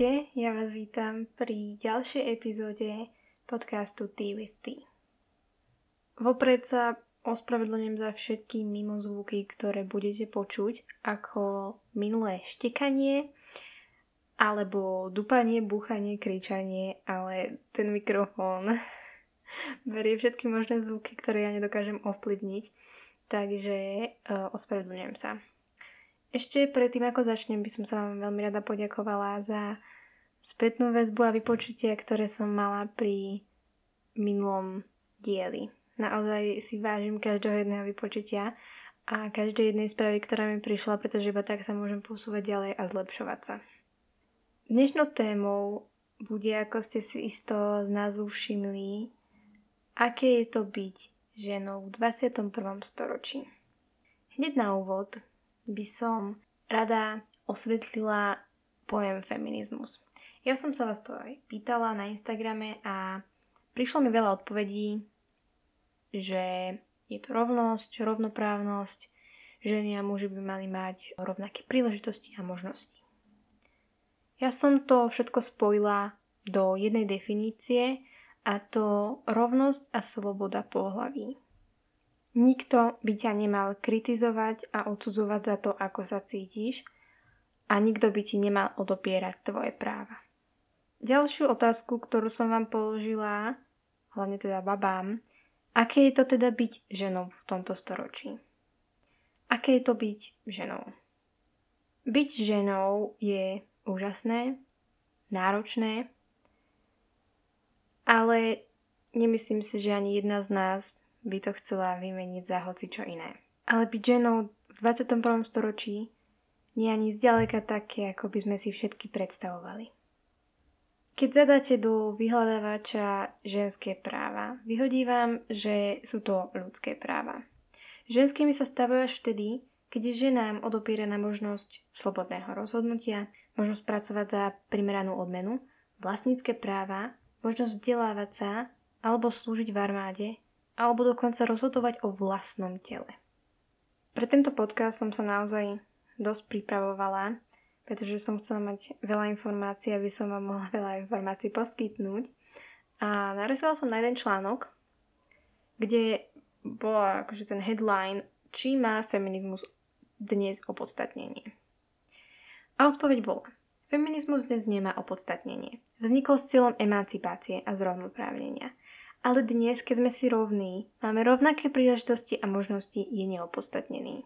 Ahojte, ja vás vítam pri ďalšej epizóde podcastu Tea with Tea. Vopred sa ospravedlňujem za všetky mimozvuky, ktoré budete počuť, ako minulé štekanie, alebo dupanie, búchanie, kričanie, ale ten mikrofón berie všetky možné zvuky, ktoré ja nedokážem ovplyvniť, takže uh, ospravedlňujem sa. Ešte predtým, ako začnem, by som sa vám veľmi rada poďakovala za spätnú väzbu a vypočutia, ktoré som mala pri minulom dieli. Naozaj si vážim každého jedného vypočutia a každej jednej správy, ktorá mi prišla, pretože iba tak sa môžem posúvať ďalej a zlepšovať sa. Dnešnou témou bude, ako ste si isto z názvu všimli, aké je to byť ženou v 21. storočí. Hneď na úvod by som rada osvetlila pojem feminizmus. Ja som sa vás to aj pýtala na Instagrame a prišlo mi veľa odpovedí, že je to rovnosť, rovnoprávnosť, ženy a muži by mali mať rovnaké príležitosti a možnosti. Ja som to všetko spojila do jednej definície a to rovnosť a sloboda pohlaví. Nikto by ťa nemal kritizovať a odsudzovať za to, ako sa cítiš a nikto by ti nemal odopierať tvoje práva. Ďalšiu otázku, ktorú som vám položila, hlavne teda babám, aké je to teda byť ženou v tomto storočí? Aké je to byť ženou? Byť ženou je úžasné, náročné, ale nemyslím si, že ani jedna z nás by to chcela vymeniť za hoci čo iné. Ale byť ženou v 21. storočí nie ani zďaleka také, ako by sme si všetky predstavovali. Keď zadáte do vyhľadávača ženské práva, vyhodí vám, že sú to ľudské práva. Ženskými sa stavajú až vtedy, keď je ženám odopieraná možnosť slobodného rozhodnutia, možnosť pracovať za primeranú odmenu, vlastnícke práva, možnosť vzdelávať sa alebo slúžiť v armáde alebo dokonca rozhodovať o vlastnom tele. Pre tento podcast som sa naozaj dosť pripravovala, pretože som chcela mať veľa informácií, aby som vám mohla veľa informácií poskytnúť. A narazila som na jeden článok, kde bola akože ten headline, či má feminizmus dnes opodstatnenie. A odpoveď bola, feminizmus dnes nemá opodstatnenie. Vznikol s cieľom emancipácie a zrovnoprávnenia. Ale dnes, keď sme si rovní, máme rovnaké príležitosti a možnosti, je neopodstatnený.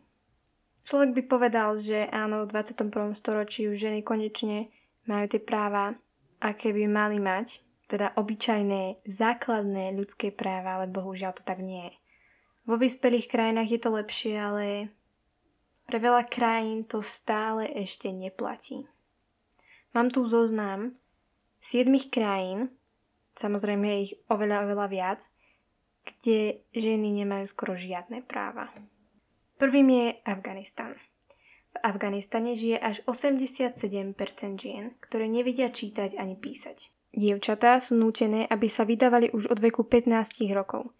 Človek by povedal, že áno, v 21. storočí už ženy konečne majú tie práva, aké by mali mať, teda obyčajné, základné ľudské práva, ale bohužiaľ to tak nie je. Vo vyspelých krajinách je to lepšie, ale pre veľa krajín to stále ešte neplatí. Mám tu zoznam 7 krajín, samozrejme ich oveľa, oveľa viac, kde ženy nemajú skoro žiadne práva. Prvým je Afganistan. V Afganistane žije až 87% žien, ktoré nevedia čítať ani písať. Dievčatá sú nútené, aby sa vydávali už od veku 15 rokov.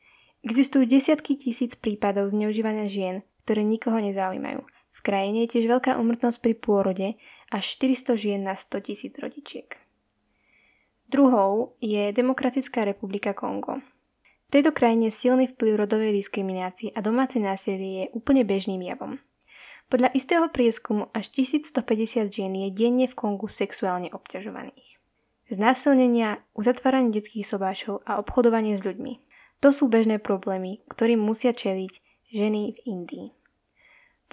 Existujú desiatky tisíc prípadov zneužívania žien, ktoré nikoho nezaujímajú. V krajine je tiež veľká umrtnosť pri pôrode až 400 žien na 100 tisíc rodičiek. Druhou je Demokratická republika Kongo. V tejto krajine silný vplyv rodovej diskriminácie a domáce násilie je úplne bežným javom. Podľa istého prieskumu až 1150 žien je denne v Kongu sexuálne obťažovaných. Znásilnenia, uzatváranie detských sobášov a obchodovanie s ľuďmi. To sú bežné problémy, ktorým musia čeliť ženy v Indii.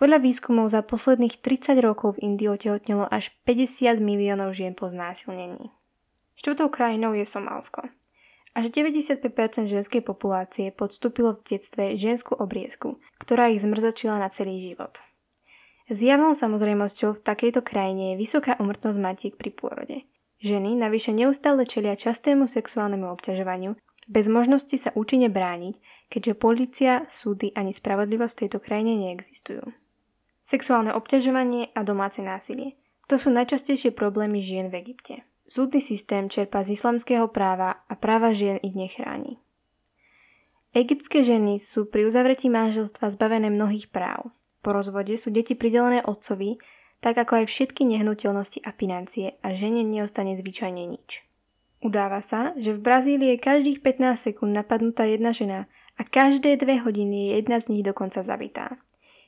Podľa výskumov za posledných 30 rokov v Indii otehotnelo až 50 miliónov žien po znásilnení. Štvrtou krajinou je Somálsko. Až 95% ženskej populácie podstúpilo v detstve ženskú obriezku, ktorá ich zmrzačila na celý život. Zjavnou samozrejmosťou v takejto krajine je vysoká umrtnosť matiek pri pôrode. Ženy navyše neustále čelia častému sexuálnemu obťažovaniu, bez možnosti sa účinne brániť, keďže policia, súdy ani spravodlivosť v tejto krajine neexistujú. Sexuálne obťažovanie a domáce násilie. To sú najčastejšie problémy žien v Egypte. Súdny systém čerpá z islamského práva a práva žien ich nechráni. Egyptské ženy sú pri uzavretí manželstva zbavené mnohých práv. Po rozvode sú deti pridelené otcovi, tak ako aj všetky nehnuteľnosti a financie a žene neostane zvyčajne nič. Udáva sa, že v Brazílii je každých 15 sekúnd napadnutá jedna žena a každé dve hodiny je jedna z nich dokonca zabitá.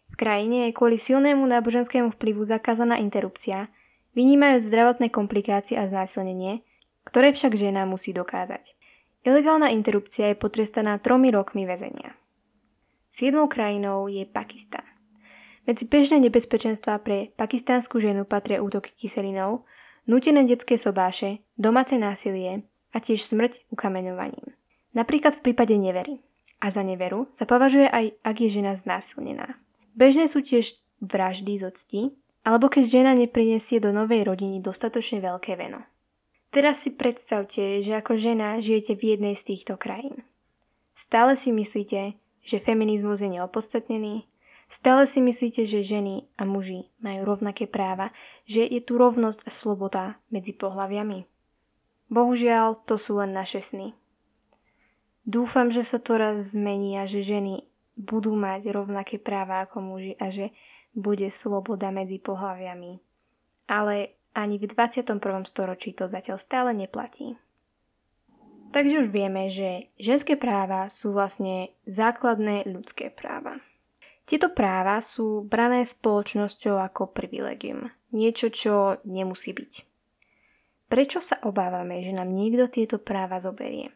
V krajine je kvôli silnému náboženskému vplyvu zakázaná interrupcia, vynímajúc zdravotné komplikácie a znásilnenie, ktoré však žena musí dokázať. Ilegálna interrupcia je potrestaná tromi rokmi väzenia. Siedmou krajinou je Pakistan. Medzi bežné nebezpečenstvá pre pakistánsku ženu patria útoky kyselinou, nutené detské sobáše, domáce násilie a tiež smrť ukameňovaním. Napríklad v prípade nevery. A za neveru sa považuje aj, ak je žena znásilnená. Bežné sú tiež vraždy z octi, alebo keď žena neprinesie do novej rodiny dostatočne veľké veno. Teraz si predstavte, že ako žena žijete v jednej z týchto krajín. Stále si myslíte, že feminizmus je neopodstatnený, Stále si myslíte, že ženy a muži majú rovnaké práva, že je tu rovnosť a sloboda medzi pohľaviami? Bohužiaľ, to sú len naše sny. Dúfam, že sa to raz zmení a že ženy budú mať rovnaké práva ako muži a že bude sloboda medzi pohľaviami. Ale ani v 21. storočí to zatiaľ stále neplatí. Takže už vieme, že ženské práva sú vlastne základné ľudské práva. Tieto práva sú brané spoločnosťou ako privilegium. Niečo, čo nemusí byť. Prečo sa obávame, že nám niekto tieto práva zoberie?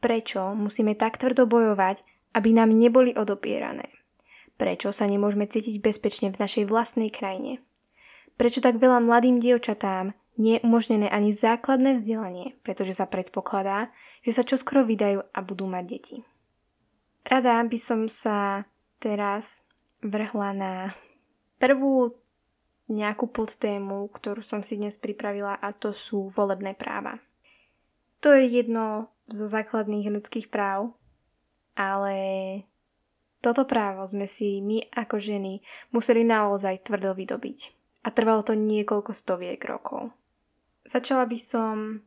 Prečo musíme tak tvrdo bojovať, aby nám neboli odopierané? Prečo sa nemôžeme cítiť bezpečne v našej vlastnej krajine? Prečo tak veľa mladým dievčatám nie je umožnené ani základné vzdelanie, pretože sa predpokladá, že sa čoskoro vydajú a budú mať deti. Rada by som sa teraz vrhla na prvú nejakú podtému, ktorú som si dnes pripravila a to sú volebné práva. To je jedno zo základných ľudských práv, ale toto právo sme si my ako ženy museli naozaj tvrdo vydobiť. A trvalo to niekoľko stoviek rokov. Začala by som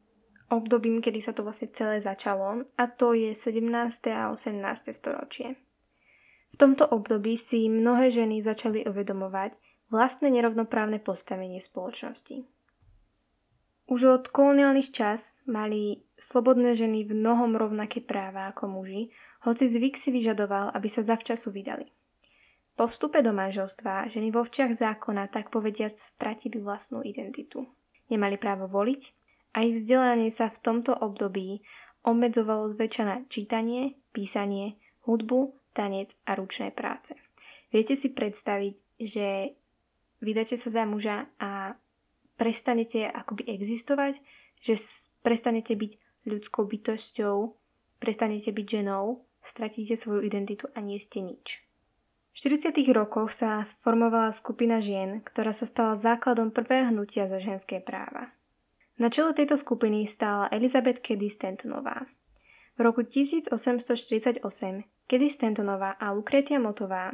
obdobím, kedy sa to vlastne celé začalo a to je 17. a 18. storočie. V tomto období si mnohé ženy začali uvedomovať vlastné nerovnoprávne postavenie spoločnosti. Už od koloniálnych čas mali slobodné ženy v mnohom rovnaké práva ako muži, hoci zvyk si vyžadoval, aby sa zavčasu vydali. Po vstupe do manželstva ženy vo včiach zákona tak povediať stratili vlastnú identitu. Nemali právo voliť a ich vzdelanie sa v tomto období obmedzovalo zväčša na čítanie, písanie, hudbu tanec a ručné práce. Viete si predstaviť, že vydáte sa za muža a prestanete akoby existovať, že prestanete byť ľudskou bytosťou, prestanete byť ženou, stratíte svoju identitu a nie ste nič. V 40. rokoch sa sformovala skupina žien, ktorá sa stala základom prvého hnutia za ženské práva. Na čele tejto skupiny stála Elizabeth Cady Stantonová. V roku 1848 kedy Stantonová a Lucretia Motová,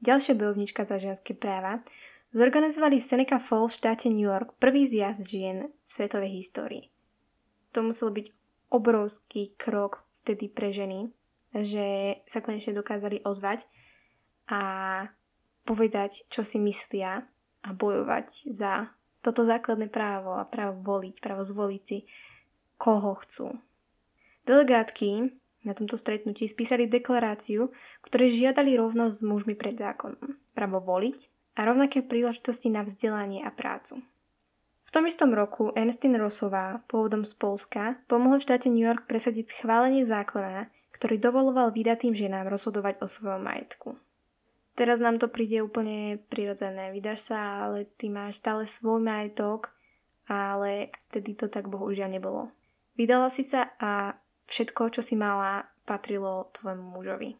ďalšia bojovnička za ženské práva, zorganizovali v Seneca Falls v štáte New York prvý zjazd žien v svetovej histórii. To musel byť obrovský krok vtedy pre ženy, že sa konečne dokázali ozvať a povedať, čo si myslia a bojovať za toto základné právo a právo voliť, právo zvoliť si, koho chcú. Delegátky na tomto stretnutí spísali deklaráciu, ktoré žiadali rovnosť s mužmi pred zákonom, právo voliť a rovnaké príležitosti na vzdelanie a prácu. V tom istom roku Ernestine Rossová, pôvodom z Polska, pomohla v štáte New York presadiť schválenie zákona, ktorý dovoloval vydatým ženám rozhodovať o svojom majetku. Teraz nám to príde úplne prirodzené. Vydáš sa, ale ty máš stále svoj majetok, ale vtedy to tak bohužiaľ nebolo. Vydala si sa a všetko, čo si mala, patrilo tvojmu mužovi.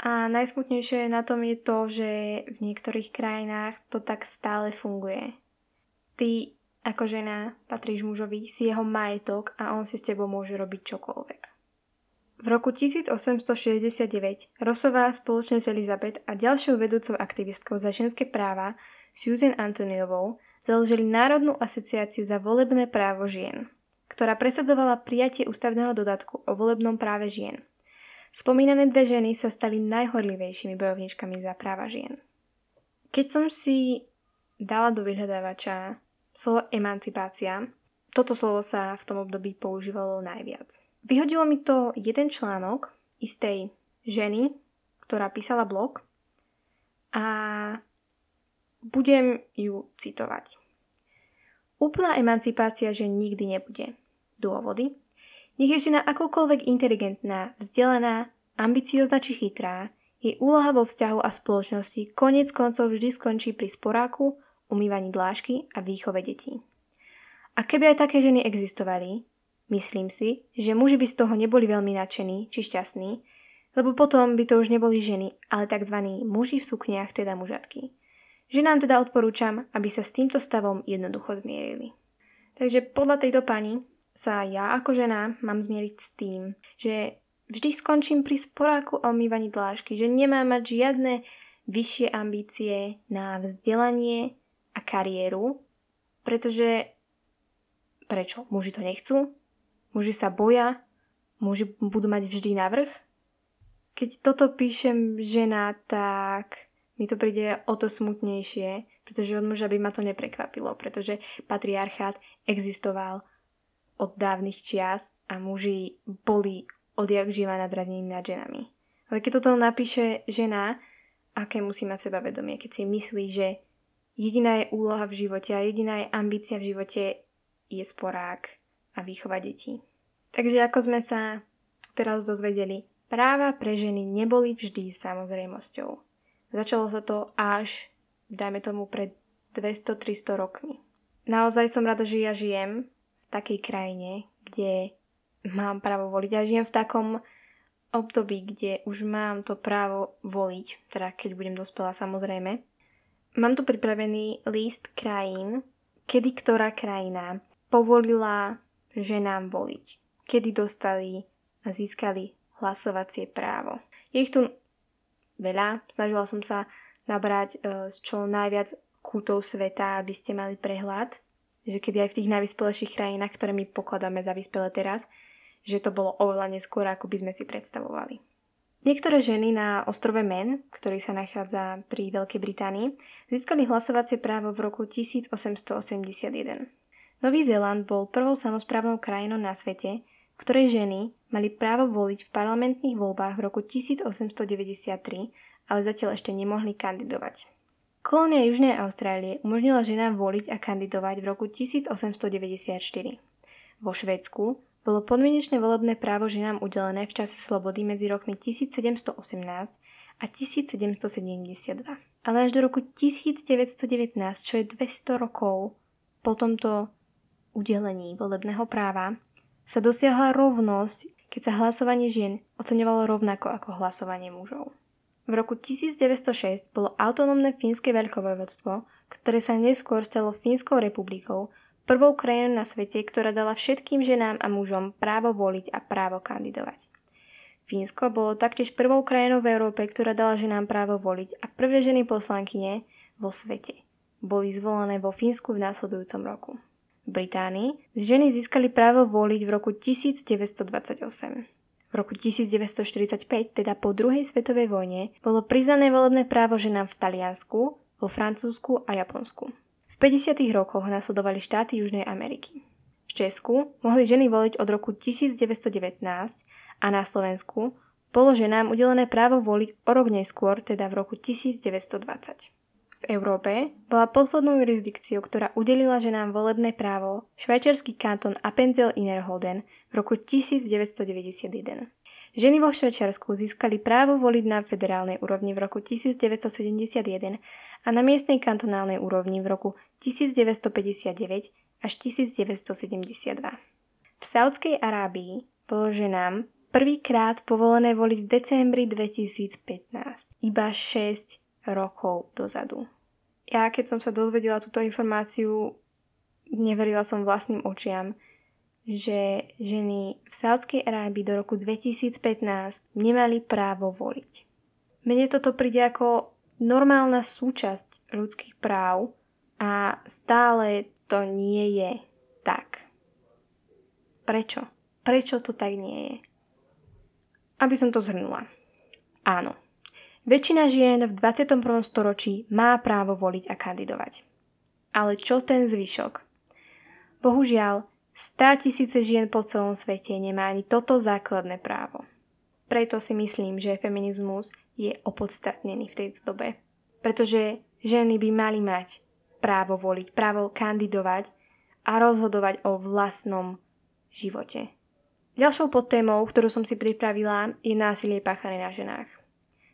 A najsmutnejšie na tom je to, že v niektorých krajinách to tak stále funguje. Ty ako žena patríš mužovi, si jeho majetok a on si s tebou môže robiť čokoľvek. V roku 1869 Rosová spoločne s Elizabeth a ďalšou vedúcou aktivistkou za ženské práva Susan Antoniovou založili Národnú asociáciu za volebné právo žien – ktorá presadzovala prijatie ústavného dodatku o volebnom práve žien. Spomínané dve ženy sa stali najhorlivejšími bojovničkami za práva žien. Keď som si dala do vyhľadávača slovo emancipácia. Toto slovo sa v tom období používalo najviac. Vyhodilo mi to jeden článok istej ženy, ktorá písala blog a budem ju citovať. Úplná emancipácia že nikdy nebude. Dôvody? Nech je žena akokoľvek inteligentná, vzdelaná, ambiciózna či chytrá, jej úloha vo vzťahu a spoločnosti konec koncov vždy skončí pri sporáku, umývaní dlášky a výchove detí. A keby aj také ženy existovali, myslím si, že muži by z toho neboli veľmi nadšení či šťastní, lebo potom by to už neboli ženy, ale tzv. muži v sukniach, teda mužatky. Ženám teda odporúčam, aby sa s týmto stavom jednoducho zmierili. Takže podľa tejto pani sa ja ako žena mám zmieriť s tým, že vždy skončím pri sporáku a omývaní dlášky, že nemám mať žiadne vyššie ambície na vzdelanie a kariéru, pretože prečo? Muži to nechcú? Muži sa boja? Muži budú mať vždy navrh? Keď toto píšem žena, tak mi to príde o to smutnejšie, pretože od muža by ma to neprekvapilo, pretože patriarchát existoval od dávnych čias a muži boli odjak živa nadradení nad ženami. Ale keď toto napíše žena, aké musí mať sebavedomie, keď si myslí, že jediná je úloha v živote a jediná je ambícia v živote je sporák a výchova detí. Takže ako sme sa teraz dozvedeli, práva pre ženy neboli vždy samozrejmosťou. Začalo sa to až, dajme tomu, pred 200-300 rokmi. Naozaj som rada, že ja žijem v takej krajine, kde mám právo voliť. Ja žijem v takom období, kde už mám to právo voliť, teda keď budem dospelá samozrejme. Mám tu pripravený list krajín, kedy ktorá krajina povolila ženám voliť. Kedy dostali a získali hlasovacie právo. Je ich tu veľa, snažila som sa nabrať e, z čo najviac kútov sveta, aby ste mali prehľad, že kedy aj v tých najvyspelejších krajinách, ktoré my pokladáme za vyspelé teraz, že to bolo oveľa neskôr, ako by sme si predstavovali. Niektoré ženy na ostrove Men, ktorý sa nachádza pri Veľkej Británii, získali hlasovacie právo v roku 1881. Nový Zéland bol prvou samozprávnou krajinou na svete, ktorej ženy mali právo voliť v parlamentných voľbách v roku 1893, ale zatiaľ ešte nemohli kandidovať. Kolónia Južnej Austrálie umožnila ženám voliť a kandidovať v roku 1894. Vo Švédsku bolo podmienečné volebné právo ženám udelené v čase slobody medzi rokmi 1718 a 1772. Ale až do roku 1919, čo je 200 rokov po tomto udelení volebného práva, sa dosiahla rovnosť, keď sa hlasovanie žien oceňovalo rovnako ako hlasovanie mužov. V roku 1906 bolo autonómne fínske veľkovojvodstvo, ktoré sa neskôr stalo Fínskou republikou, prvou krajinou na svete, ktorá dala všetkým ženám a mužom právo voliť a právo kandidovať. Fínsko bolo taktiež prvou krajinou v Európe, ktorá dala ženám právo voliť a prvé ženy poslankyne vo svete. Boli zvolené vo Fínsku v následujúcom roku. V Británii ženy získali právo voliť v roku 1928. V roku 1945, teda po druhej svetovej vojne, bolo priznané volebné právo ženám v Taliansku, vo Francúzsku a Japonsku. 50. rokoch nasledovali štáty Južnej Ameriky. V Česku mohli ženy voliť od roku 1919 a na Slovensku bolo ženám udelené právo voliť o rok neskôr, teda v roku 1920. Európe bola poslednou jurisdikciou, ktorá udelila ženám volebné právo švajčiarsky kanton Appenzell Innerrhoden v roku 1991. Ženy vo Švajčiarsku získali právo voliť na federálnej úrovni v roku 1971 a na miestnej kantonálnej úrovni v roku 1959 až 1972. V Saudskej Arábii bolo ženám prvýkrát povolené voliť v decembri 2015, iba 6 rokov dozadu. Ja keď som sa dozvedela túto informáciu, neverila som vlastným očiam, že ženy v Saudskej Arábii do roku 2015 nemali právo voliť. Mne toto príde ako normálna súčasť ľudských práv a stále to nie je tak. Prečo? Prečo to tak nie je? Aby som to zhrnula. Áno. Väčšina žien v 21. storočí má právo voliť a kandidovať. Ale čo ten zvyšok? Bohužiaľ, stá tisíce žien po celom svete nemá ani toto základné právo. Preto si myslím, že feminizmus je opodstatnený v tejto dobe. Pretože ženy by mali mať právo voliť, právo kandidovať a rozhodovať o vlastnom živote. Ďalšou podtémou, ktorú som si pripravila, je násilie páchané na ženách.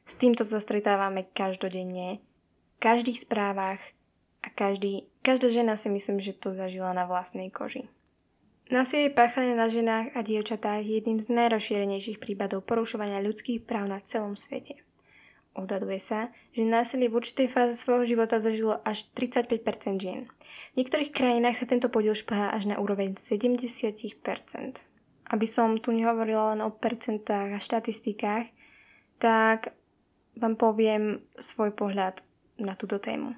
S týmto sa stretávame každodenne, v každých správach a každý, každá žena si myslím, že to zažila na vlastnej koži. Násilie páchané na ženách a dievčatách je jedným z najrozšírenejších prípadov porušovania ľudských práv na celom svete. Odhaduje sa, že násilie v určitej fáze svojho života zažilo až 35% žien. V niektorých krajinách sa tento podiel šplhá až na úroveň 70%. Aby som tu nehovorila len o percentách a štatistikách, tak vám poviem svoj pohľad na túto tému.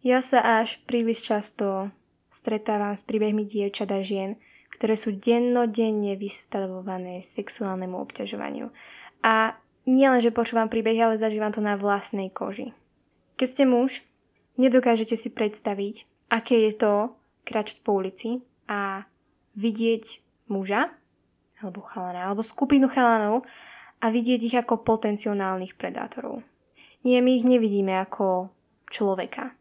Ja sa až príliš často stretávam s príbehmi dievčat a žien, ktoré sú dennodenne vystavované sexuálnemu obťažovaniu. A nie len, že počúvam príbehy, ale zažívam to na vlastnej koži. Keď ste muž, nedokážete si predstaviť, aké je to kračť po ulici a vidieť muža, alebo chalana, alebo skupinu chalanov a vidieť ich ako potenciálnych predátorov. Nie, my ich nevidíme ako človeka.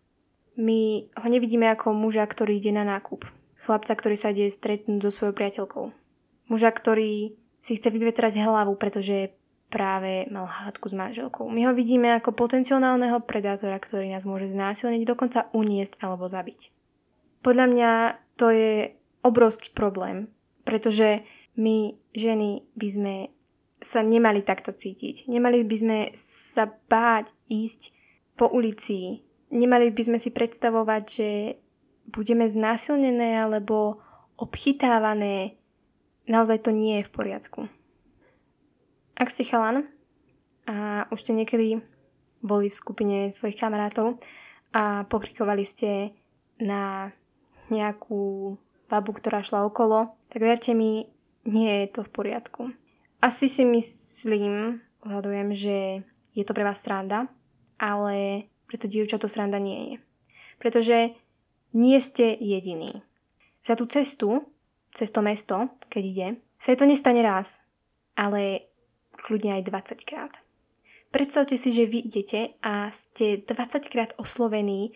My ho nevidíme ako muža, ktorý ide na nákup. Chlapca, ktorý sa ide stretnúť so svojou priateľkou. Muža, ktorý si chce vyvetrať hlavu, pretože práve mal hádku s manželkou. My ho vidíme ako potenciálneho predátora, ktorý nás môže znásilniť, dokonca uniesť alebo zabiť. Podľa mňa to je obrovský problém, pretože my ženy by sme sa nemali takto cítiť. Nemali by sme sa báť ísť po ulici nemali by sme si predstavovať, že budeme znásilnené alebo obchytávané. Naozaj to nie je v poriadku. Ak ste chalan a už ste niekedy boli v skupine svojich kamarátov a pokrikovali ste na nejakú babu, ktorá šla okolo, tak verte mi, nie je to v poriadku. Asi si myslím, hľadujem, že je to pre vás sranda, ale preto dievča to sranda nie je. Pretože nie ste jediní. Za tú cestu, cez to mesto, keď ide, sa to nestane raz, ale kľudne aj 20 krát. Predstavte si, že vy idete a ste 20 krát oslovení,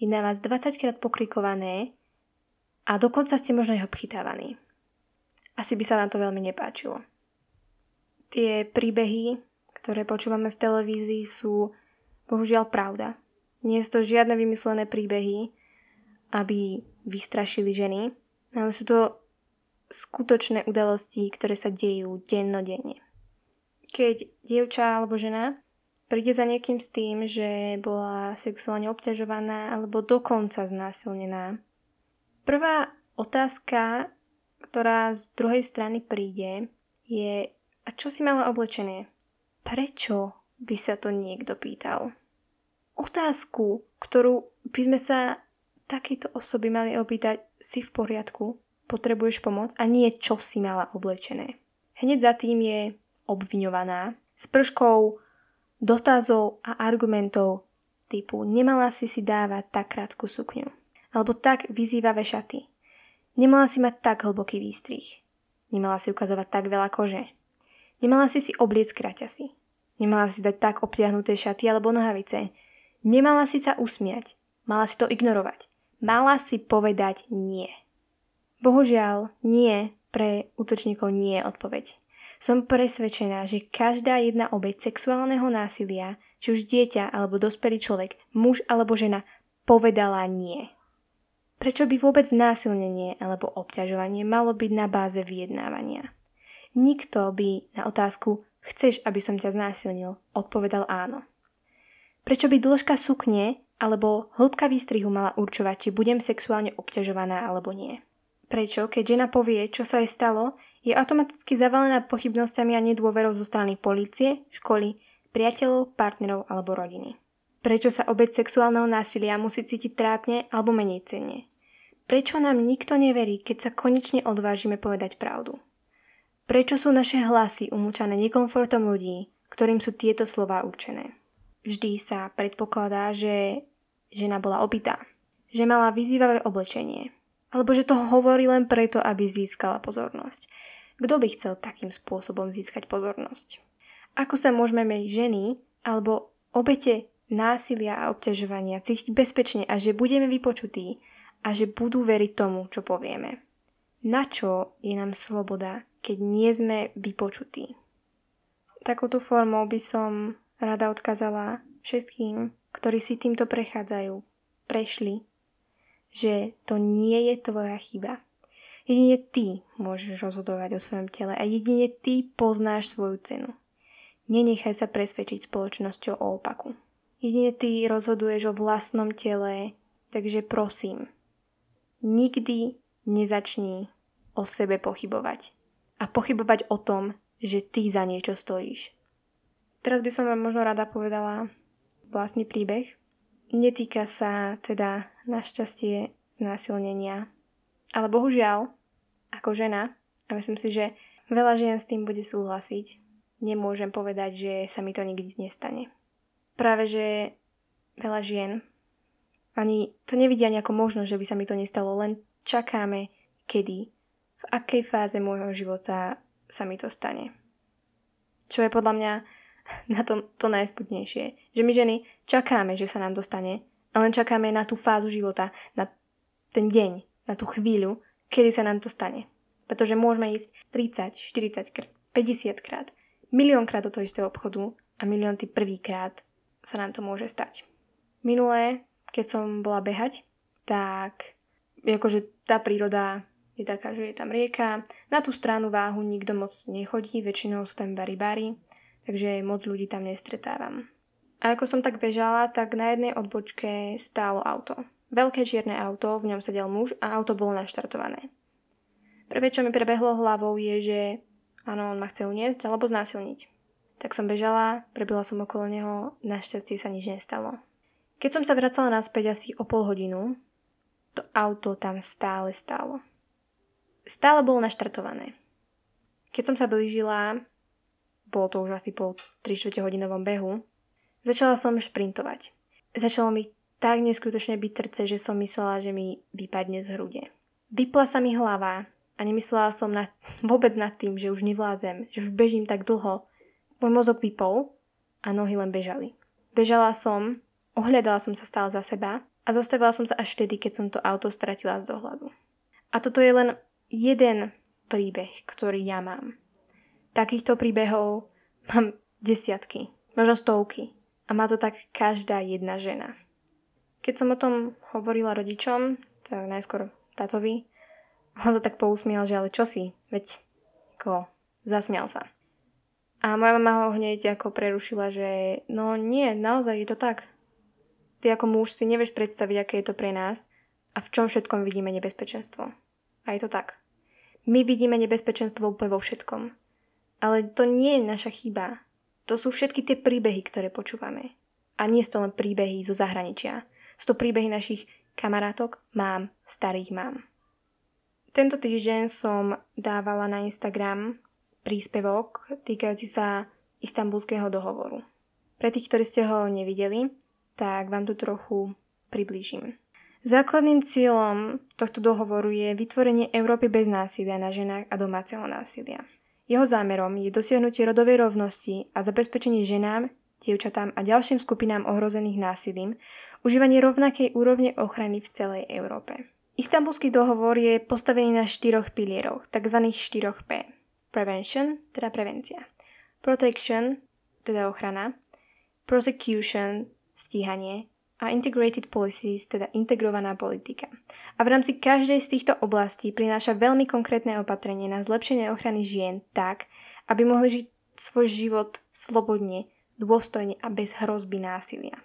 je na vás 20 krát pokrikované a dokonca ste možno aj obchytávaní. Asi by sa vám to veľmi nepáčilo. Tie príbehy, ktoré počúvame v televízii, sú bohužiaľ pravda. Nie sú to žiadne vymyslené príbehy, aby vystrašili ženy, ale sú to skutočné udalosti, ktoré sa dejú dennodenne. Keď dievča alebo žena príde za niekým s tým, že bola sexuálne obťažovaná alebo dokonca znásilnená, prvá otázka, ktorá z druhej strany príde, je a čo si mala oblečené? Prečo by sa to niekto pýtal. Otázku, ktorú by sme sa takéto osoby mali opýtať, si v poriadku, potrebuješ pomoc a nie čo si mala oblečené. Hneď za tým je obviňovaná s prškou dotazov a argumentov typu nemala si si dávať tak krátku sukňu alebo tak vyzývavé šaty. Nemala si mať tak hlboký výstrih. Nemala si ukazovať tak veľa kože. Nemala si si obliec kraťasy. Nemala si dať tak obtiahnuté šaty alebo nohavice. Nemala si sa usmiať. Mala si to ignorovať. Mala si povedať nie. Bohužiaľ, nie pre útočníkov nie je odpoveď. Som presvedčená, že každá jedna obeď sexuálneho násilia, či už dieťa alebo dospelý človek, muž alebo žena, povedala nie. Prečo by vôbec násilnenie alebo obťažovanie malo byť na báze vyjednávania? Nikto by na otázku Chceš, aby som ťa znásilnil? Odpovedal áno. Prečo by dĺžka sukne alebo hĺbka výstrihu mala určovať, či budem sexuálne obťažovaná alebo nie? Prečo, keď žena povie, čo sa jej stalo, je automaticky zavalená pochybnosťami a nedôverou zo strany policie, školy, priateľov, partnerov alebo rodiny? Prečo sa obec sexuálneho násilia musí cítiť trápne alebo menej cenne? Prečo nám nikto neverí, keď sa konečne odvážime povedať pravdu? Prečo sú naše hlasy umúčané nekomfortom ľudí, ktorým sú tieto slova určené? Vždy sa predpokladá, že žena bola opitá. že mala vyzývavé oblečenie. Alebo že to hovorí len preto, aby získala pozornosť. Kto by chcel takým spôsobom získať pozornosť? Ako sa môžeme my ženy alebo obete násilia a obťažovania cítiť bezpečne a že budeme vypočutí a že budú veriť tomu, čo povieme. Na čo je nám sloboda, keď nie sme vypočutí? Takouto formou by som rada odkázala všetkým, ktorí si týmto prechádzajú, prešli, že to nie je tvoja chyba. Jedine ty môžeš rozhodovať o svojom tele a jedine ty poznáš svoju cenu. Nenechaj sa presvedčiť spoločnosťou o opaku. Jedine ty rozhoduješ o vlastnom tele, takže prosím, nikdy nezačni o sebe pochybovať. A pochybovať o tom, že ty za niečo stojíš. Teraz by som vám možno rada povedala vlastný príbeh. Netýka sa teda našťastie znásilnenia, ale bohužiaľ, ako žena, a myslím si, že veľa žien s tým bude súhlasiť, nemôžem povedať, že sa mi to nikdy nestane. Práve, že veľa žien ani to nevidia nejakú možnosť, že by sa mi to nestalo, len čakáme, kedy, v akej fáze môjho života sa mi to stane. Čo je podľa mňa na tom to najsputnejšie. Že my ženy čakáme, že sa nám dostane, ale len čakáme na tú fázu života, na ten deň, na tú chvíľu, kedy sa nám to stane. Pretože môžeme ísť 30, 40 krát, 50 krát, milión krát do toho istého obchodu a milión ty prvýkrát sa nám to môže stať. Minulé, keď som bola behať, tak akože tá príroda je taká, že je tam rieka. Na tú stranu váhu nikto moc nechodí, väčšinou sú tam bari bari, takže moc ľudí tam nestretávam. A ako som tak bežala, tak na jednej odbočke stálo auto. Veľké čierne auto, v ňom sedel muž a auto bolo naštartované. Prvé, čo mi prebehlo hlavou je, že áno, on ma chce uniesť alebo znásilniť. Tak som bežala, prebila som okolo neho, našťastie sa nič nestalo. Keď som sa vracala naspäť asi o pol hodinu, to auto tam stále stálo stále bolo naštartované. Keď som sa blížila, bolo to už asi po 3 hodinovom behu, začala som šprintovať. Začalo mi tak neskutočne byť trce, že som myslela, že mi vypadne z hrude. Vypla sa mi hlava a nemyslela som na, vôbec nad tým, že už nevládzem, že už bežím tak dlho. Môj mozog vypol a nohy len bežali. Bežala som, ohľadala som sa stále za seba a zastavila som sa až vtedy, keď som to auto stratila z dohľadu. A toto je len jeden príbeh, ktorý ja mám. Takýchto príbehov mám desiatky, možno stovky. A má to tak každá jedna žena. Keď som o tom hovorila rodičom, tak najskôr tatovi, on sa tak pousmial, že ale čo si, veď ako zasmial sa. A moja mama ho hneď ako prerušila, že no nie, naozaj je to tak. Ty ako muž si nevieš predstaviť, aké je to pre nás a v čom všetkom vidíme nebezpečenstvo. A je to tak. My vidíme nebezpečenstvo úplne vo všetkom. Ale to nie je naša chyba. To sú všetky tie príbehy, ktoré počúvame. A nie sú to len príbehy zo zahraničia. Sú to príbehy našich kamarátok, mám, starých mám. Tento týždeň som dávala na Instagram príspevok týkajúci sa istambulského dohovoru. Pre tých, ktorí ste ho nevideli, tak vám tu trochu priblížim. Základným cieľom tohto dohovoru je vytvorenie Európy bez násilia na ženách a domáceho násilia. Jeho zámerom je dosiahnutie rodovej rovnosti a zabezpečenie ženám, dievčatám a ďalším skupinám ohrozených násilím užívanie rovnakej úrovne ochrany v celej Európe. Istanbulský dohovor je postavený na štyroch pilieroch, tzv. štyroch P. Prevention, teda prevencia. Protection, teda ochrana. Prosecution, stíhanie a integrated policies, teda integrovaná politika. A v rámci každej z týchto oblastí prináša veľmi konkrétne opatrenie na zlepšenie ochrany žien tak, aby mohli žiť svoj život slobodne, dôstojne a bez hrozby násilia.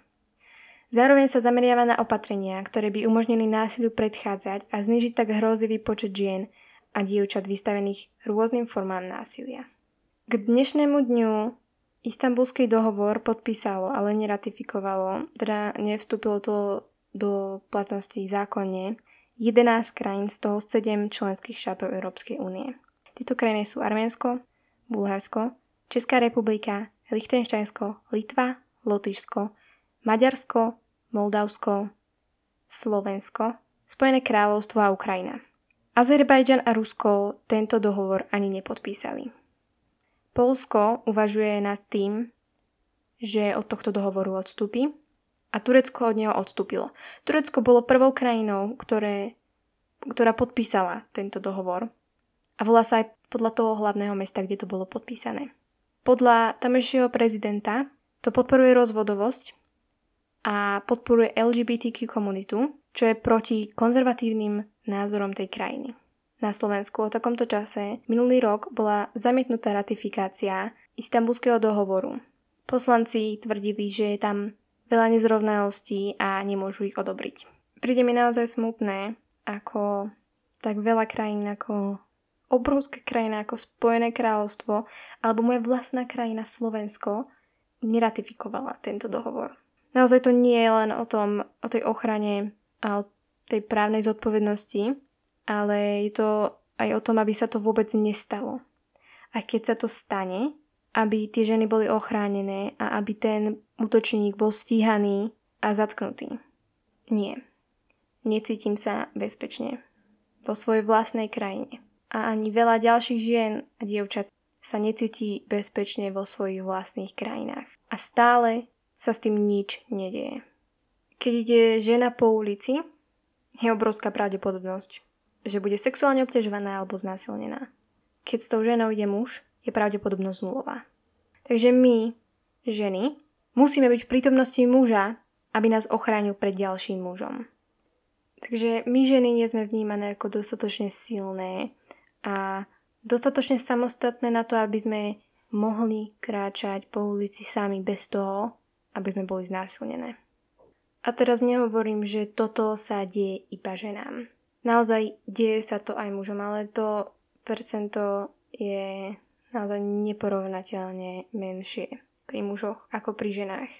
Zároveň sa zameriava na opatrenia, ktoré by umožnili násiliu predchádzať a znižiť tak hrozivý počet žien a dievčat vystavených rôznym formám násilia. K dnešnému dňu Istanbulský dohovor podpísalo, ale neratifikovalo, teda nevstúpilo to do platnosti zákonne 11 krajín, z toho 7 členských štátov Európskej únie. Tieto krajiny sú Arménsko, Bulharsko, Česká republika, Lichtenštajnsko, Litva, Lotyšsko, Maďarsko, Moldavsko, Slovensko, Spojené kráľovstvo a Ukrajina. Azerbajdžan a Rusko tento dohovor ani nepodpísali. Polsko uvažuje nad tým, že od tohto dohovoru odstúpi a Turecko od neho odstúpilo. Turecko bolo prvou krajinou, ktoré, ktorá podpísala tento dohovor a volá sa aj podľa toho hlavného mesta, kde to bolo podpísané. Podľa tamejšieho prezidenta to podporuje rozvodovosť a podporuje LGBTQ komunitu, čo je proti konzervatívnym názorom tej krajiny. Na Slovensku o takomto čase minulý rok bola zamietnutá ratifikácia istambulského dohovoru. Poslanci tvrdili, že je tam veľa nezrovnalostí a nemôžu ich odobriť. Príde mi naozaj smutné, ako tak veľa krajín ako obrovská krajina ako Spojené kráľovstvo alebo moja vlastná krajina Slovensko neratifikovala tento dohovor. Naozaj to nie je len o tom, o tej ochrane a o tej právnej zodpovednosti, ale je to aj o tom, aby sa to vôbec nestalo. A keď sa to stane, aby tie ženy boli ochránené a aby ten útočník bol stíhaný a zatknutý. Nie. Necítim sa bezpečne vo svojej vlastnej krajine. A ani veľa ďalších žien a dievčat sa necíti bezpečne vo svojich vlastných krajinách. A stále sa s tým nič nedieje. Keď ide žena po ulici, je obrovská pravdepodobnosť, že bude sexuálne obťažovaná alebo znásilnená. Keď s tou ženou ide muž, je pravdepodobnosť nulová. Takže my, ženy, musíme byť v prítomnosti muža, aby nás ochránil pred ďalším mužom. Takže my ženy nie sme vnímané ako dostatočne silné a dostatočne samostatné na to, aby sme mohli kráčať po ulici sami bez toho, aby sme boli znásilnené. A teraz nehovorím, že toto sa deje iba ženám. Naozaj deje sa to aj mužom, ale to percento je naozaj neporovnateľne menšie pri mužoch ako pri ženách.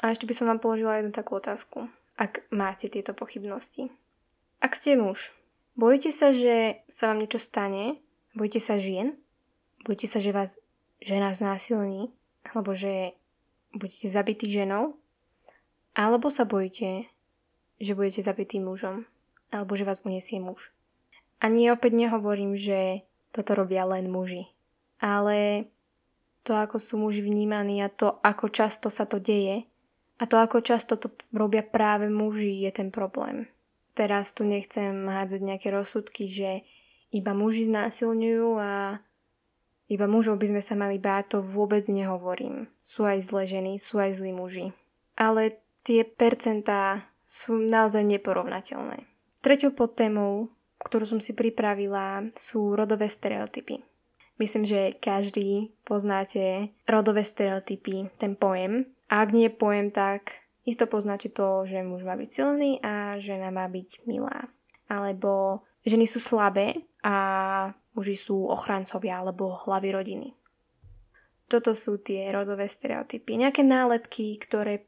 A ešte by som vám položila jednu takú otázku, ak máte tieto pochybnosti. Ak ste muž, bojíte sa, že sa vám niečo stane? Bojíte sa žien? Bojíte sa, že vás žena znásilní? Alebo že budete zabití ženou? Alebo sa bojíte, že budete zabitým mužom, alebo že vás uniesie muž. Ani opäť nehovorím, že toto robia len muži. Ale to, ako sú muži vnímaní a to, ako často sa to deje a to, ako často to robia práve muži, je ten problém. Teraz tu nechcem hádzať nejaké rozsudky, že iba muži znásilňujú a iba mužov by sme sa mali báť, to vôbec nehovorím. Sú aj zlé ženy, sú aj zlí muži. Ale tie percentá sú naozaj neporovnateľné. Treťou podtémou, ktorú som si pripravila, sú rodové stereotypy. Myslím, že každý poznáte rodové stereotypy, ten pojem. A ak nie je pojem, tak isto poznáte to, že muž má byť silný a žena má byť milá. Alebo ženy sú slabé a muži sú ochrancovia alebo hlavy rodiny. Toto sú tie rodové stereotypy. Nejaké nálepky, ktoré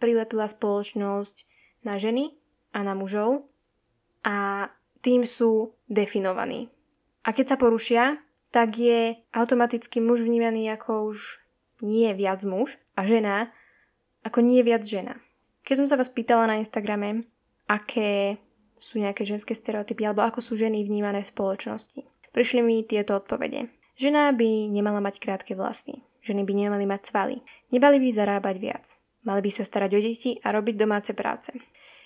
prilepila spoločnosť na ženy a na mužov a tým sú definovaní. A keď sa porušia, tak je automaticky muž vnímaný ako už nie viac muž a žena ako nie viac žena. Keď som sa vás pýtala na Instagrame, aké sú nejaké ženské stereotypy alebo ako sú ženy vnímané v spoločnosti, prišli mi tieto odpovede. Žena by nemala mať krátke vlasy. Ženy by nemali mať svaly. Nebali by zarábať viac. Mali by sa starať o deti a robiť domáce práce.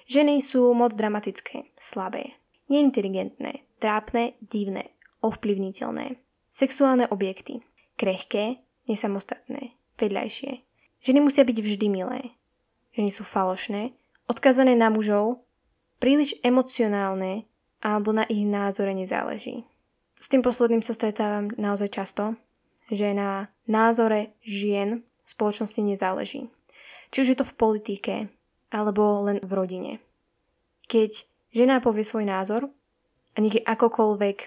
Ženy sú moc dramatické, slabé, neinteligentné, trápne, divné, ovplyvniteľné. Sexuálne objekty, krehké, nesamostatné, vedľajšie. Ženy musia byť vždy milé. Ženy sú falošné, odkazané na mužov, príliš emocionálne alebo na ich názore nezáleží. S tým posledným sa stretávam naozaj často, že na názore žien v spoločnosti nezáleží. Či už je to v politike, alebo len v rodine. Keď žena povie svoj názor, a nech je akokoľvek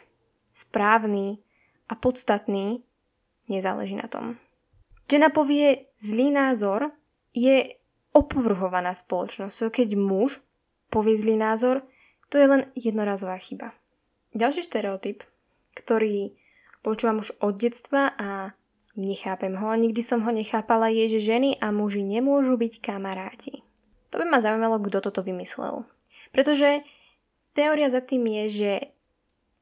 správny a podstatný, nezáleží na tom. Žena povie zlý názor, je opovrhovaná spoločnosťou. Keď muž povie zlý názor, to je len jednorazová chyba. Ďalší stereotyp, ktorý počúvam už od detstva a Nechápem ho nikdy som ho nechápala je, že ženy a muži nemôžu byť kamaráti. To by ma zaujímalo, kto toto vymyslel. Pretože teória za tým je, že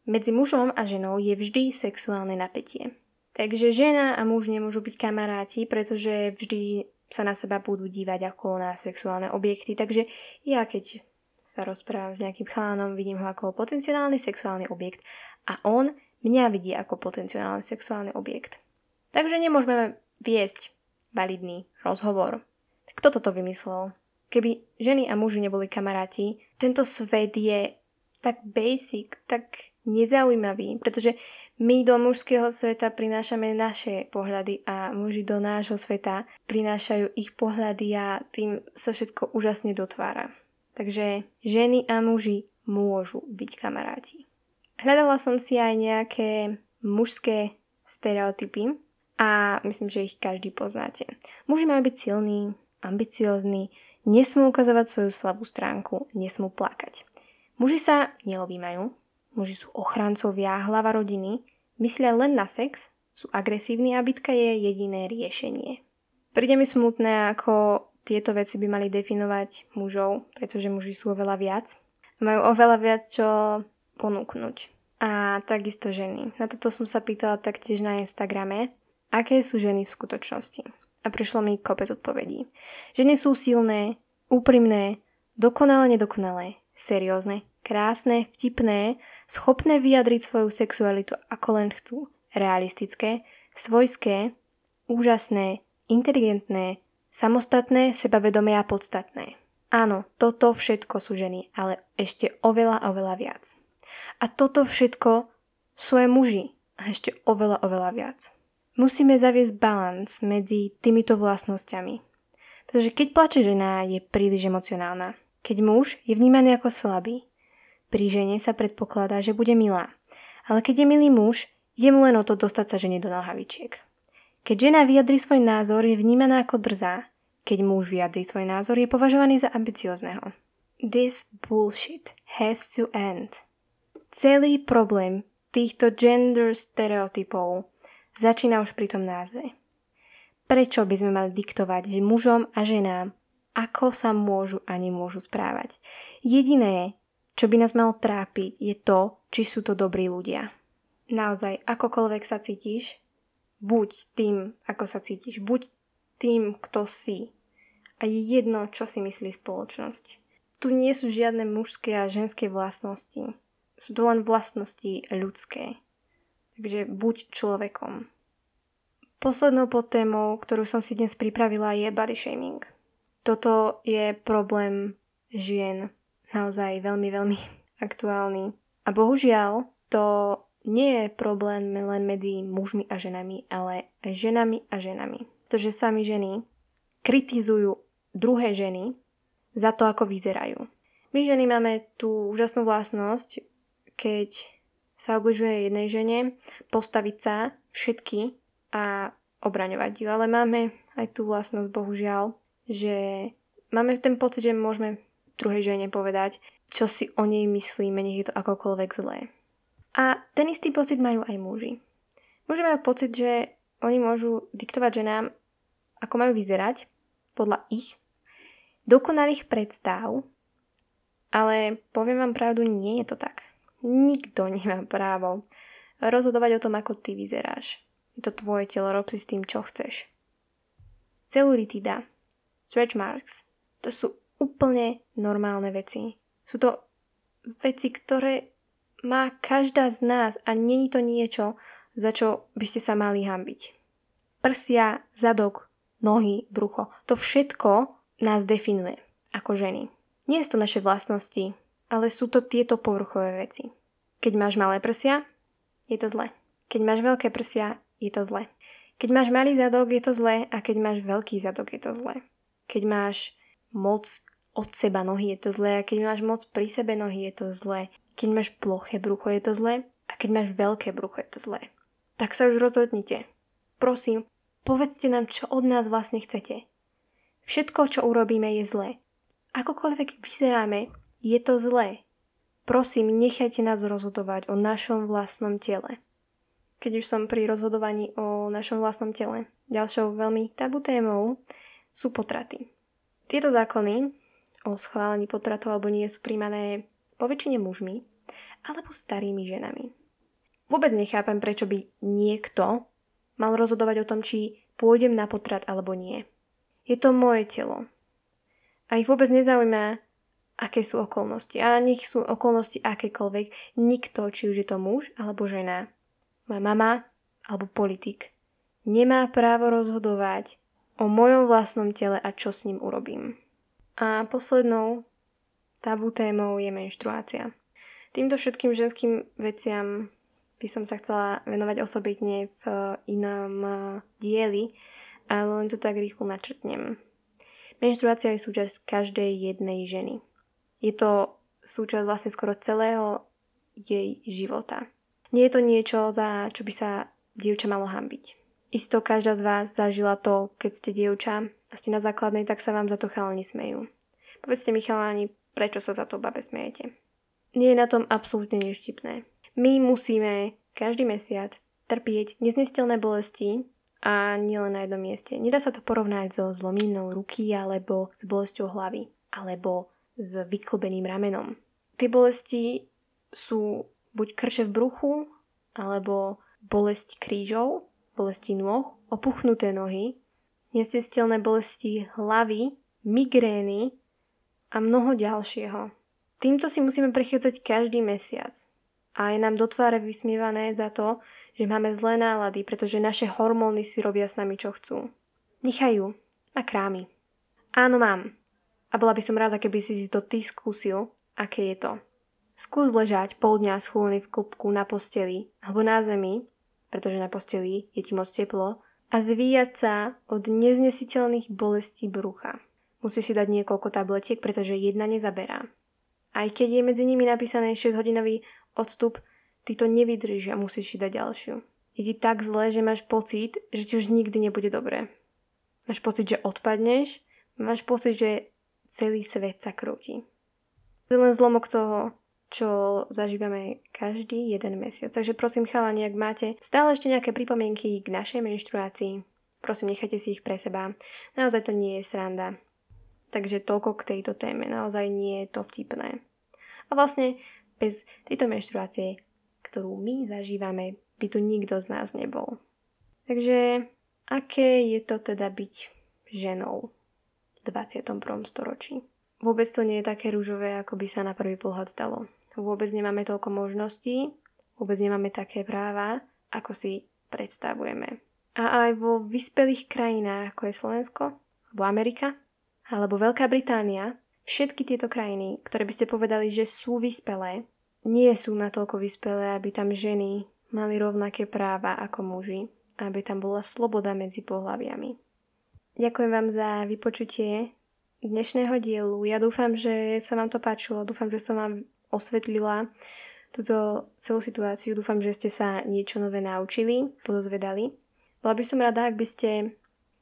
medzi mužom a ženou je vždy sexuálne napätie. Takže žena a muž nemôžu byť kamaráti, pretože vždy sa na seba budú dívať ako na sexuálne objekty. Takže ja keď sa rozprávam s nejakým chlánom, vidím ho ako potenciálny sexuálny objekt a on mňa vidí ako potenciálny sexuálny objekt. Takže nemôžeme viesť validný rozhovor. Kto toto vymyslel? Keby ženy a muži neboli kamaráti, tento svet je tak basic, tak nezaujímavý, pretože my do mužského sveta prinášame naše pohľady a muži do nášho sveta prinášajú ich pohľady a tým sa všetko úžasne dotvára. Takže ženy a muži môžu byť kamaráti. Hľadala som si aj nejaké mužské stereotypy a myslím, že ich každý poznáte. Muži majú byť silní, ambiciózni, nesmú ukazovať svoju slabú stránku, nesmú plakať. Muži sa neobímajú, muži sú ochrancovia, hlava rodiny, myslia len na sex, sú agresívni a bitka je jediné riešenie. Príde mi smutné, ako tieto veci by mali definovať mužov, pretože muži sú oveľa viac. Majú oveľa viac čo ponúknuť. A takisto ženy. Na toto som sa pýtala taktiež na Instagrame, aké sú ženy v skutočnosti. A prišlo mi kopec odpovedí. Ženy sú silné, úprimné, dokonale nedokonalé, seriózne, krásne, vtipné, schopné vyjadriť svoju sexualitu ako len chcú, realistické, svojské, úžasné, inteligentné, samostatné, sebavedomé a podstatné. Áno, toto všetko sú ženy, ale ešte oveľa, oveľa viac. A toto všetko sú aj muži, a ešte oveľa, oveľa viac. Musíme zaviesť balans medzi týmito vlastnosťami. Pretože keď plače žena, je príliš emocionálna keď muž je vnímaný ako slabý. Pri žene sa predpokladá, že bude milá. Ale keď je milý muž, je mu len o to dostať sa žene do nohavičiek. Keď žena vyjadri svoj názor, je vnímaná ako drzá. Keď muž vyjadri svoj názor, je považovaný za ambiciozného. This bullshit has to end. Celý problém týchto gender stereotypov začína už pri tom názve. Prečo by sme mali diktovať že mužom a ženám, ako sa môžu a nemôžu správať. Jediné, čo by nás malo trápiť, je to, či sú to dobrí ľudia. Naozaj, akokoľvek sa cítiš, buď tým, ako sa cítiš, buď tým, kto si. A je jedno, čo si myslí spoločnosť. Tu nie sú žiadne mužské a ženské vlastnosti. Sú to len vlastnosti ľudské. Takže buď človekom. Poslednou podtémou, ktorú som si dnes pripravila, je body shaming. Toto je problém žien naozaj veľmi, veľmi aktuálny. A bohužiaľ, to nie je problém len medzi mužmi a ženami, ale ženami a ženami. Pretože sami ženy kritizujú druhé ženy za to, ako vyzerajú. My ženy máme tú úžasnú vlastnosť, keď sa obližuje jednej žene, postaviť sa všetky a obraňovať ju. Ale máme aj tú vlastnosť, bohužiaľ, že máme ten pocit, že môžeme druhej žene povedať, čo si o nej myslíme, nech je to akokoľvek zlé. A ten istý pocit majú aj muži. Muži majú pocit, že oni môžu diktovať ženám, ako majú vyzerať, podľa ich dokonalých predstav, ale poviem vám pravdu, nie je to tak. Nikto nemá právo rozhodovať o tom, ako ty vyzeráš. Je to tvoje telo, rob si s tým, čo chceš. Celuritida stretch marks, to sú úplne normálne veci. Sú to veci, ktoré má každá z nás a není to niečo, za čo by ste sa mali hambiť. Prsia, zadok, nohy, brucho. To všetko nás definuje ako ženy. Nie sú to naše vlastnosti, ale sú to tieto povrchové veci. Keď máš malé prsia, je to zle. Keď máš veľké prsia, je to zle. Keď máš malý zadok, je to zle a keď máš veľký zadok, je to zle. Keď máš moc od seba nohy, je to zlé. A keď máš moc pri sebe nohy, je to zlé. Keď máš ploché brucho, je to zlé. A keď máš veľké brucho, je to zlé. Tak sa už rozhodnite. Prosím, povedzte nám, čo od nás vlastne chcete. Všetko, čo urobíme, je zlé. Akokoľvek vyzeráme, je to zlé. Prosím, nechajte nás rozhodovať o našom vlastnom tele. Keď už som pri rozhodovaní o našom vlastnom tele, ďalšou veľmi tabu témou sú potraty. Tieto zákony o schválení potratov alebo nie sú príjmané po väčšine mužmi alebo starými ženami. Vôbec nechápem, prečo by niekto mal rozhodovať o tom, či pôjdem na potrat alebo nie. Je to moje telo. A ich vôbec nezaujíma, aké sú okolnosti. A nech sú okolnosti akékoľvek. Nikto, či už je to muž alebo žena, moja mama alebo politik, nemá právo rozhodovať o mojom vlastnom tele a čo s ním urobím. A poslednou tabu témou je menštruácia. Týmto všetkým ženským veciam by som sa chcela venovať osobitne v inom dieli, ale len to tak rýchlo načrtnem. Menštruácia je súčasť každej jednej ženy. Je to súčasť vlastne skoro celého jej života. Nie je to niečo, za čo by sa dievča malo hambiť. Isto každá z vás zažila to, keď ste dievča a ste na základnej, tak sa vám za to chalani smejú. Povedzte mi chalani, prečo sa za to babe smejete. Nie je na tom absolútne neštipné. My musíme každý mesiac trpieť neznestelné bolesti a nielen na jednom mieste. Nedá sa to porovnať so zlominou ruky alebo s bolesťou hlavy alebo s vyklbeným ramenom. Tie bolesti sú buď krče v bruchu, alebo bolesť krížov, bolesti nôh, opuchnuté nohy, nestestelné bolesti hlavy, migrény a mnoho ďalšieho. Týmto si musíme prechádzať každý mesiac. A je nám do tváre vysmievané za to, že máme zlé nálady, pretože naše hormóny si robia s nami čo chcú. Nechajú a krámy. Áno, mám. A bola by som rada, keby si to ty skúsil, aké je to. Skús ležať pol dňa schúlený v klubku na posteli alebo na zemi, pretože na posteli je ti moc teplo, a zvíjať sa od neznesiteľných bolestí brucha. Musíš si dať niekoľko tabletiek, pretože jedna nezaberá. Aj keď je medzi nimi napísané 6-hodinový odstup, ty to nevydrží a musíš si dať ďalšiu. Je ti tak zlé, že máš pocit, že ti už nikdy nebude dobre. Máš pocit, že odpadneš, máš pocit, že celý svet sa krúti. To je len zlomok toho, čo zažívame každý jeden mesiac. Takže prosím chalani, ak máte stále ešte nejaké pripomienky k našej menštruácii, prosím nechajte si ich pre seba. Naozaj to nie je sranda. Takže toľko k tejto téme. Naozaj nie je to vtipné. A vlastne bez tejto menštruácie, ktorú my zažívame, by tu nikto z nás nebol. Takže aké je to teda byť ženou? 21. storočí. Vôbec to nie je také rúžové, ako by sa na prvý pohľad zdalo. Vôbec nemáme toľko možností, vôbec nemáme také práva, ako si predstavujeme. A aj vo vyspelých krajinách, ako je Slovensko, alebo Amerika, alebo Veľká Británia, všetky tieto krajiny, ktoré by ste povedali, že sú vyspelé, nie sú natoľko vyspelé, aby tam ženy mali rovnaké práva ako muži, aby tam bola sloboda medzi pohľaviami. Ďakujem vám za vypočutie dnešného dielu. Ja dúfam, že sa vám to páčilo, dúfam, že som vám osvetlila túto celú situáciu. Dúfam, že ste sa niečo nové naučili, podozvedali. Bola by som rada, ak by ste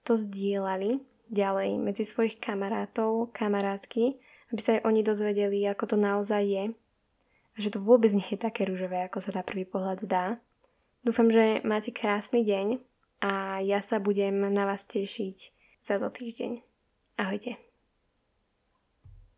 to zdieľali ďalej medzi svojich kamarátov, kamarátky, aby sa aj oni dozvedeli, ako to naozaj je a že to vôbec nie je také rúžové, ako sa na prvý pohľad zdá. Dúfam, že máte krásny deň a ja sa budem na vás tešiť za to týždeň. Ahojte.